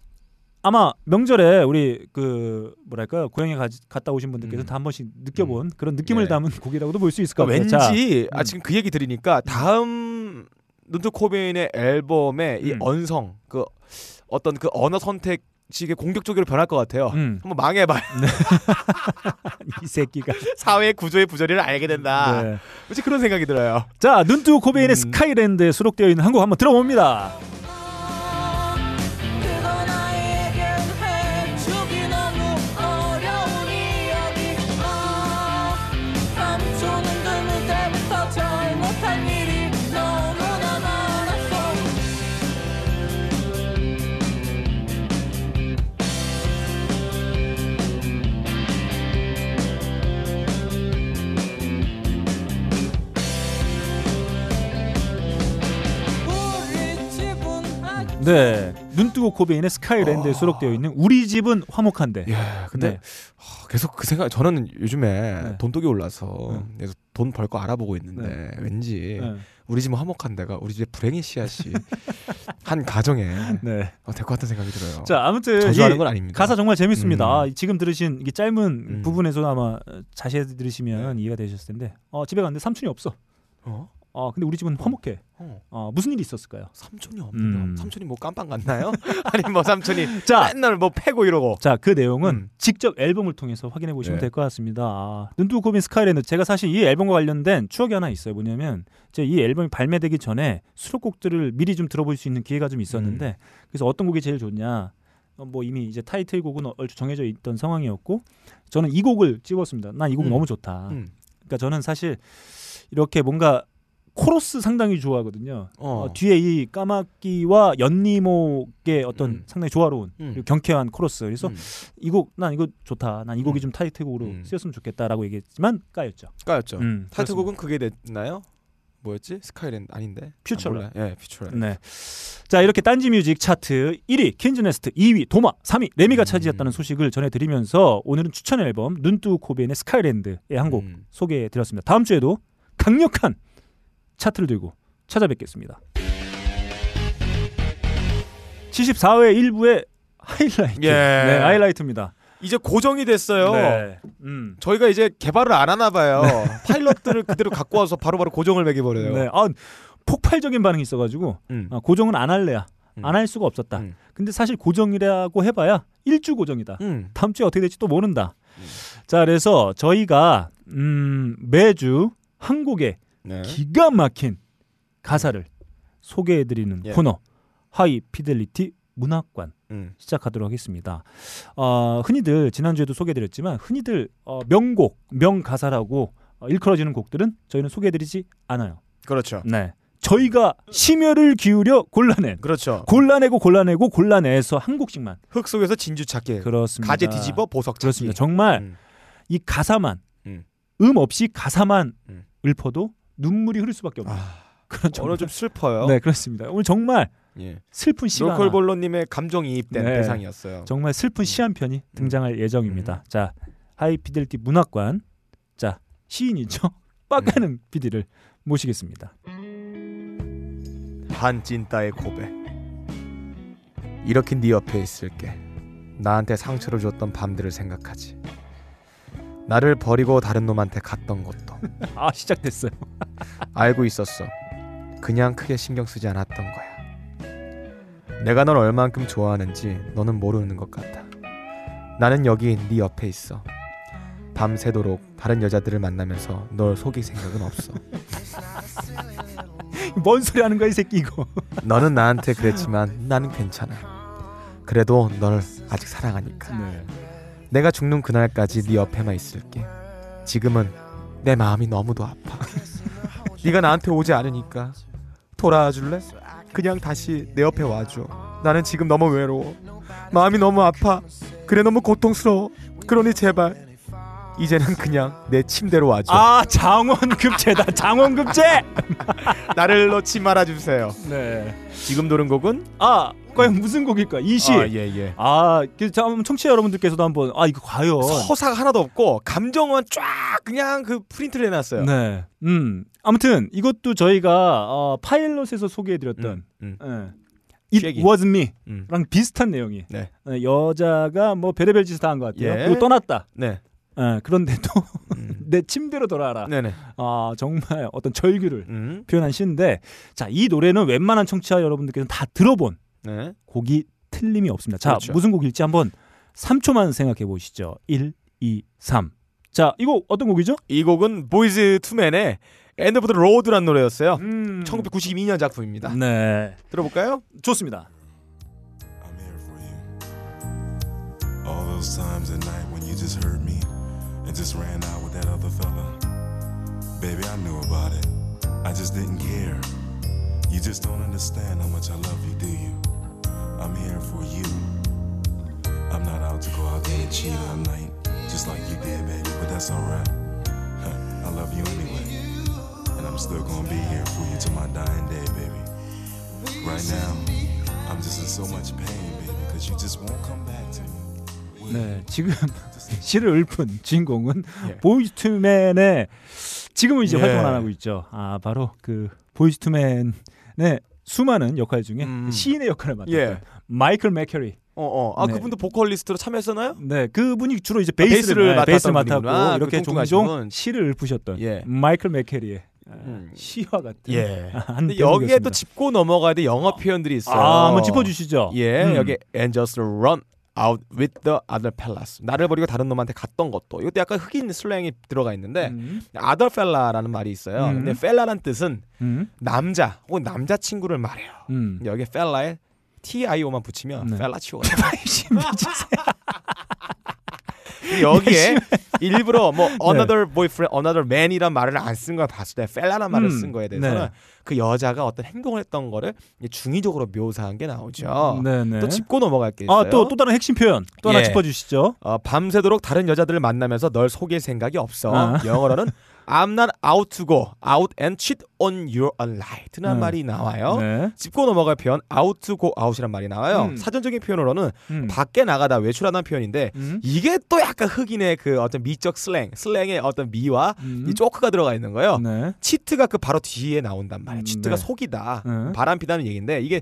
아마 명절에 우리 그 뭐랄까요 고향에 가, 갔다 오신 분들께서 음. 다한 번씩 느껴본 그런 느낌을 네. 담은 <laughs> 곡이라고도 볼 수 있을 것 같아요. 자, 왠지 아 음. 지금 그 얘기 들으니까 다음 눈트 코베인의 앨범의 이 음. 언성 그 어떤 그 언어 선택 식의 공격적으로 변할 것 같아요. 음, 한번 망해봐요. <laughs> 이 새끼가. 사회 구조의 부조리를 알게 된다. 네. 왠지 그런 생각이 들어요. 자, 눈뜨고 코베인의 음. 스카이랜드에 수록되어 있는 한 곡 한번 들어봅니다. 네, 눈뜨고 코베인의 스카이랜드에 어. 수록되어 있는 우리 집은 화목한데. 예, 근데 네. 어, 계속 그 생각 저는 요즘에 네. 돈독이 올라서 네. 그래서 돈벌 거 알아보고 있는데 왠지 네. 우리 집은 화목한 데가 우리 집의 불행의 씨앗이 <laughs> 한 가정에 네. 어, 될것 같은 생각이 들어요. 자, 아무튼 저주하는 이건 아닙니다. 가사 정말 재밌습니다. 음. 아, 지금 들으신 이 짧은 음. 부분에서 아마 자세히 들으시면 이해가 되셨을 텐데. 어, 집에 갔는데 삼촌이 없어. 어? 어, 근데 우리 집은 화목해. 어. 어, 무슨 일이 있었을까요? 삼촌이 없는데 음. 삼촌이 뭐 깜빵 갔나요? <laughs> 아니 뭐 삼촌이 자, 맨날 뭐 패고 이러고 자, 그 내용은 음. 직접 앨범을 통해서 확인해 보시면 네. 될것 같습니다. 아, 눈뜨고 고빈 스카이랜드 제가 사실 이 앨범과 관련된 추억이 하나 있어요. 뭐냐면 제가 이 앨범이 발매되기 전에 수록곡들을 미리 좀 들어볼 수 있는 기회가 좀 있었는데 음. 그래서 어떤 곡이 제일 좋냐? 어, 뭐 이미 이제 타이틀곡은 얼추 정해져 있던 상황이었고 저는 이 곡을 찍었습니다. 난 이곡 음. 너무 좋다. 음. 그러니까 저는 사실 이렇게 뭔가 코러스 상당히 좋아하거든요. 어. 어, 뒤에 이 까마귀와 연리목의 어떤 음. 상당히 조화로운 음. 경쾌한 코러스. 그래서 음. 이곡 난 이거 좋다. 난 이 곡이 음. 좀 타이틀곡으로 음. 쓰였으면 좋겠다라고 얘기했지만 까였죠. 까였죠. 음, 타이틀곡은 그게 됐나요? 뭐였지? Skyland 아닌데. 퓨처라. 아. 예, 퓨처라. 네. 자 이렇게 딴지 뮤직 차트 1위 퀸즈네스트, 2위 도마, 3위 레미가 음. 차지했다는 소식을 전해 드리면서 오늘은 추천 앨범 눈뜨고 코베인의 Skyland의 한곡 음. 소개해 드렸습니다. 다음 주에도 강력한 차트를 들고 찾아뵙겠습니다. 74회 1부의 하이라이트. 예. 네, 하이라이트입니다. 이제 고정이 됐어요. 네. 음. 저희가 이제 개발을 안 하나 봐요. <laughs> 파일럿들을 그대로 갖고 와서 바로 바로 고정을 매겨 버려요. 네. 아, 폭발적인 반응이 있어가지고 음. 아, 고정은 안 할래야. 음. 안할 수가 없었다. 음. 근데 사실 고정이라고 해봐야 일주 고정이다. 음. 다음 주에 어떻게 될지 또 모른다. 자, 그래서 저희가 음, 매주 한 곡의 네. 기가 막힌 가사를 소개해드리는 예. 코너 하이 피델리티 문학관 음. 시작하도록 하겠습니다. 어, 흔히들 지난주에도 소개해드렸지만 흔히들 어, 명곡, 명가사라고 어, 일컬어지는 곡들은 저희는 소개해드리지 않아요. 그렇죠. 네, 저희가 심혈을 기울여 골라낸 그렇죠. 골라내고 골라내고 골라내서 한 곡씩만 흙 속에서 진주 찾기. 그렇습니다. 가재 뒤집어 보석 찾기. 그렇습니다. 정말 음. 이 가사만 음. 음, 없이 가사만 음. 읊어도 눈물이 흐를 수밖에 없는 아, 그런 정말 좀 슬퍼요. 네 그렇습니다. 오늘 정말 예. 슬픈 시가 로컬볼로님의 감정이입된 네. 대상이었어요. 정말 슬픈 시 한 편이 음. 등장할 예정입니다. 자 하이피델티 문학관 자 시인이죠 <laughs> 빡가는 음. PD를 모시겠습니다. 한 찐따의 고백. 이렇게 네 옆에 있을게. 나한테 상처를 줬던 밤들을 생각하지. 나를 버리고 다른 놈한테 갔던 것도 <laughs> 아 시작됐어요. <laughs> 알고 있었어. 그냥 크게 신경 쓰지 않았던 거야. 내가 널 얼만큼 좋아하는지 너는 모르는 것 같아. 나는 여기 네 옆에 있어. 밤새도록 다른 여자들을 만나면서 널 속일 생각은 없어. <laughs> 뭔 소리 하는 거야 이 새끼 이거. 너는 나한테 그랬지만 나는 괜찮아. 그래도 널 아직 사랑하니까. 네. 내가 죽는 그날까지 네 옆에만 있을게. 지금은 내 마음이 너무도 아파. <laughs> 네가 나한테 오지 않으니까 돌아와 줄래? 그냥 다시 내 옆에 와줘. 나는 지금 너무 외로워. 마음이 너무 아파. 그래 너무 고통스러워. 그러니 제발 이제는 그냥 내 침대로 와줘. 아 장원급제다 장원급제. <laughs> 나를 놓지 말아 주세요. 네. 지금 들은 곡은 아 과연 무슨 곡일까 이 시. 아, 예, 예. 아, 그 참, 청취자 여러분들께서도 한번 아 이거 과연 서사가 하나도 없고 감정만 쫙 그냥 그 프린트를 해 놨어요. 네, 음 아무튼 이것도 저희가 어, 파일럿에서 소개해 드렸던 음, 예. It. Was Me랑 음. 비슷한 내용이 네. 예, 여자가 뭐 별의별 짓을 다 한 것 같아요. 예. 그리고 떠났다. 네. 예, 그런데도 <laughs> 음. 내 침대로 돌아와라. 네네. 아 정말 어떤 절규를 음. 표현한 시인데 자 이 노래는 웬만한 청취자 여러분들께서는 다 들어본 네. 곡이 틀림이 없습니다. 자 그렇죠. 무슨 곡일지 한번 3초만 생각해 보시죠. 1, 2, 3. 자, 이 곡 어떤 곡이죠? 이 곡은 보이즈 투맨의 End of the Road라는 노래였어요. 음. 1992년 작품입니다. 네. 들어볼까요? 좋습니다. I'm here for you. All those times at night when you just hurt me and just ran out with that other fella. Baby, I knew about it. I just didn't care. You just don't understand how much I love you, do you? I'm here for you. I'm not out to go out there and cheat all night, just like you did, baby, but that's alright. I love you anyway. And I'm still gonna be here for you till my dying day, baby. Right now, I'm just in so much pain, baby, because you just won't come back to me. 네, 지금 시를 읊은 주인공은 예. 보이즈투맨의 지금은 이제 예. 활동을 안 하고 있죠. 아 바로 그 보이즈투맨의 수많은 역할 중에 음. 시인의 역할을 맡았던 예. 마이클 맥커리. 어, 어. 아, 네. 그분도 보컬리스트로 참여했었나요? 네, 그분이 주로 이제 베이스를 베이스를, 네, 맡았던 베이스를 맡았고 분이구나. 이렇게 그 종종 분. 시를 읊으셨던 예. 마이클 맥커리의 아, 음. 시와 같은 예. 한 근데 여기에. 또 짚고 넘어가야 될 영어 표현들이 있어요. 아, 한번 짚어 주시죠. 예, 음. 여기 and just run out with the other fellas. 나를 버리고 다른 놈한테 갔던 것도. 이것도 약간 흑인 슬랭이 들어가 있는데 음. other fella라는 말이 있어요. 음. 근데 fella란 뜻은 음. 남자 혹은 남자 친구를 말해요. 음. 여기 fella에 T I O만 붙이면 네. 치고 <laughs> 심해지세요. <laughs> 여기에 일부러 뭐 네. another boyfriend, another man이란 말을 안 쓴 걸 봤을 때 fella란 말을 음. 쓴 거에 대해서는 네. 그 여자가 어떤 행동을 했던 거를 중의적으로 묘사한 게 나오죠. 네네. 또 짚고 넘어갈 게 있어요. 아, 또, 또 다른 핵심 표현 또 하나 예. 짚어주시죠. 어, 밤새도록 다른 여자들을 만나면서 널 속일 생각이 없어. 아. 영어로는 <laughs> I'm not out to go out and cheat on your light라는 음. 말이 나와요. 네. 짚고 넘어갈 표현 out to go out이란 말이 나와요. 음. 사전적인 표현으로는 음. 밖에 나가다 외출하다는 표현인데 음. 이게 또 약간 흑인의 그 어떤 미적 슬랭, 슬랭의 어떤 미와 음. 이 쪼크가 들어가 있는 거예요. 네. 치트가 그 바로 뒤에 나온단 말이에요. 음, 치트가 네. 속이다, 음. 바람피다는 얘기인데 이게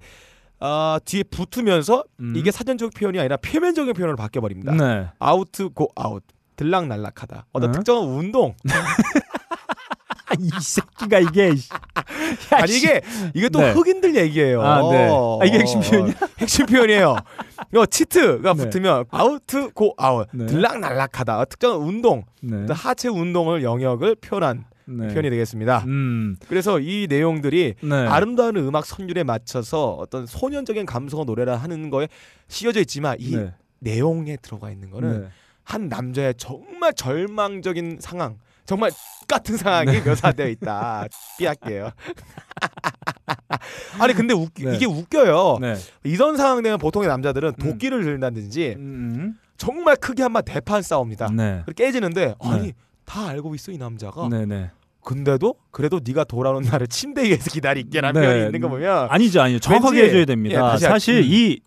어, 뒤에 붙으면서 음. 이게 사전적 표현이 아니라 표면적인 표현으로 바뀌어 버립니다. 네. 아웃 고 아웃 들락날락하다 어떤 어? 특정한 운동 아, <laughs> 이 새끼가 이게. 씨. 야, <laughs> 아니 씨. 이게 이게 또 네. 흑인들 얘기예요. 아, 네. 아, 이게 핵심 표현이야? <laughs> 핵심 표현이에요. 이거 치트가 네. 붙으면 아웃 고 아웃 네. 들락날락하다 특정한 운동 네. 하체 운동을 영역을 표현한 네. 표현이 되겠습니다. 음. 그래서 이 내용들이 네. 아름다운 음악 선율에 맞춰서 어떤 소년적인 감성의 노래를 하는 거에 씌워져 있지만 이 네. 내용에 들어가 있는 거는 네. 한 남자의 정말 절망적인 상황, 정말 같은 상황이 묘사되어 있다. <laughs> 삐할게요. <laughs> 아니 근데 웃, 네. 이게 웃겨요. 네. 이런 상황 되면 보통의 남자들은 도끼를 들다든지 음. 정말 크게 한번 대판 싸웁니다. 네. 깨지는데 아니 다 알고 있어 이 남자가 네, 네. 근데도 그래도 네가 돌아오는 날을 침대 위에서 기다릴게라는 네. 표현이 있는 거 보면 아니죠, 아니죠. 정확하게 왠지- 해줘야 예, 됩니다. 할- 사실 음. 이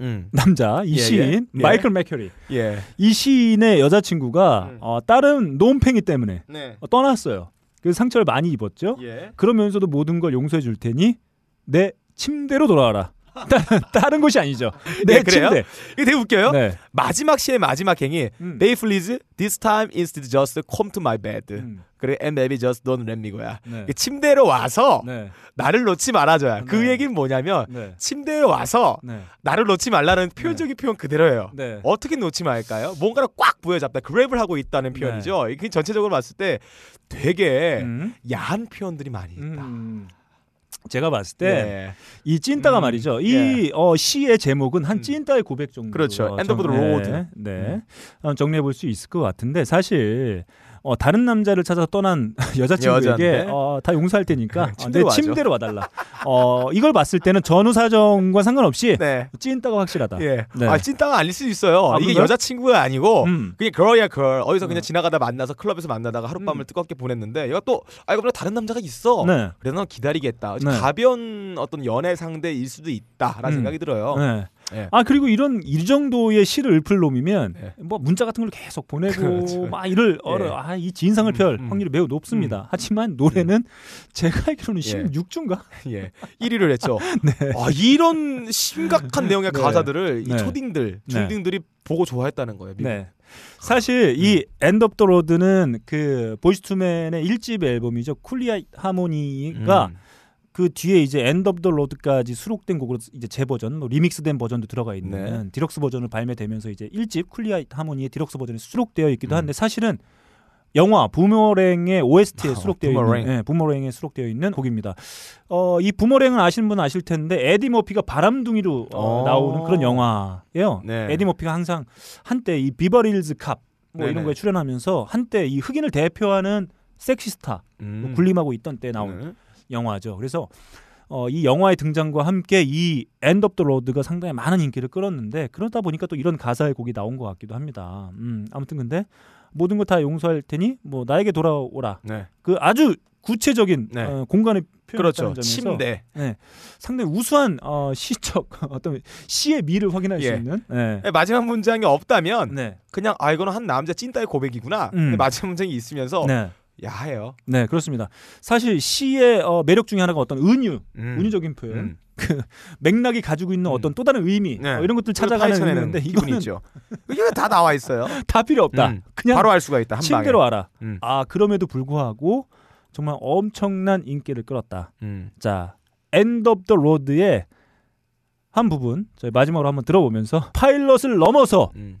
음. 남자, 이 예, 시인 예. 예. 마이클 맥큐리, 예. 이 시인의 여자친구가 음. 어, 다른 놈팽이 때문에 네. 어, 떠났어요. 그래서 상처를 많이 입었죠. 예. 그러면서도 모든 걸 용서해 줄 테니 내 침대로 돌아와라. 다른, <laughs> 다른 곳이 아니죠. 내 예, 그래요? 침대. 이게 되게 웃겨요. 네. 마지막 시의 마지막 행이 음. Baby please this time instead just come to my bed. 음. 그래 and baby just don't let me go야. 네. 그 침대로 와서 네. 나를 놓지 말아줘야. 그 네. 얘기는 뭐냐면 네. 침대에 와서 네. 나를 놓지 말라는 표면적인 표현 그대로예요. 네. 어떻게 놓지 말까요? 뭔가를 꽉 부여잡다, grab을 하고 있다는 표현이죠. 이게 전체적으로 봤을 때 되게 음. 야한 표현들이 많이 있다. 음. 제가 봤을 때이 예. 찐따가 음, 말이죠. 이 예. 어, 시의 제목은 한 음. 찐따의 고백 정도. 그렇죠. Of the 네, road. 음. 네. 어, 정리해 볼 수 있을 것 같은데 사실 어, 다른 남자를 찾아서 떠난 <laughs> 여자친구에게? 어, 다 용서할 테니까 <laughs> 어, 내 침대로. 침대로 와달라. 어, 이걸 봤을 때는 전후 사정과 상관없이 네. 찐따가 확실하다. 예. 네. 아 찐따가 아닐 수도 있어요. 아, 이게? 여자친구가 아니고 음. 그냥 girl이야 girl. 어디서 그냥 음. 지나가다 만나서 클럽에서 만나다가 하룻밤을 음. 뜨겁게 보냈는데 얘가 또 알고 보니 다른 남자가 있어. 네. 그래서 난 기다리겠다. 네. 가벼운 어떤 연애 상대일 수도 있다라는 음. 생각이 들어요. 네. 예. 아 그리고 이런 이 정도의 시를 읊을 놈이면 네. 뭐 문자 같은 걸 계속 보내고 <laughs> 그렇죠. 막 이를 예. 얼어 아이 진상을 펼 음, 음. 확률이 매우 높습니다. 하지만 노래는 제가 알기로는 예. 16주인가? <laughs> 예. 1위를 했죠. <laughs> 아, 이런 심각한 내용의 네. 가사들을 네. 이 초딩들, 네. 중딩들이 보고 좋아했다는 거예요. 미국. 네. 사실 이 End of the Road는 그 보이스투맨의 1집 앨범이죠. Cooleyhighharmony가 음. 그 뒤에 이제 End of the Road까지 수록된 곡으로 이제 재버전, 뭐 리믹스된 버전도 들어가 있는 네. 디럭스 버전을 발매되면서 이제 1집 Cooleyhighharmony의 디럭스 버전이 수록되어 있기도 음. 한데 사실은 영화 Boomerang의 OST에 아, 수록되어 부머랭. 있는 예, Boomerang에 수록되어 있는 곡입니다. 어, 이 Boomerang은 아시는 분은 아실 텐데 에디 머피가 바람둥이로 어, 어. 나오는 그런 영화예요. 네. 에디 머피가 항상 한때 이 Beverly Hills Cop 뭐 네네. 이런 거에 출연하면서 한때 이 흑인을 대표하는 섹시스타 음. 뭐 군림하고 있던 때 나온 네. 영화죠. 그래서 어, 이 영화의 등장과 함께 이 End of the Road가 상당히 많은 인기를 끌었는데 그러다 보니까 또 이런 가사의 곡이 나온 것 같기도 합니다. 음, 아무튼 근데 모든 거다 용서할 테니 뭐 나에게 돌아오라. 네. 그 아주 구체적인 네. 어, 공간의 그렇죠. 점에서 침대. 네, 상당히 우수한 어, 시적 <laughs> 어떤 시의 미를 확인할 수 예. 있는. 네. 네, 마지막 문장이 없다면 네. 그냥 아 이거는 한 남자 찐따의 고백이구나. 음. 근데 마지막 문장이 있으면서 네. 야해요. 네, 그렇습니다. 사실 시의 어, 매력 중에 하나가 어떤 은유, 음. 은유적인 표현. 음. <laughs> 그 맥락이 가지고 있는 음. 어떤 또 다른 의미 네. 어, 이런 것들 찾아가는 의미인데 기분이 이거는 있죠. 이게 다 나와 있어요. <laughs> 다 필요 없다. 음. 그냥 바로 알 수가 있다. 한 침대로. 알아. 음. 아 그럼에도 불구하고 정말 엄청난 인기를 끌었다. 음. 자, End of the Road의 한 부분 저희 마지막으로 한번 들어보면서 파일럿을 넘어서 음.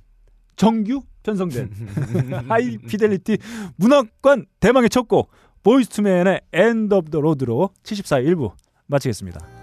정규 편성된 <laughs> High Fidelity 문학관 대망의 첫 곡 Boyz II Men의 End of the Road로 74회 1부 마치겠습니다.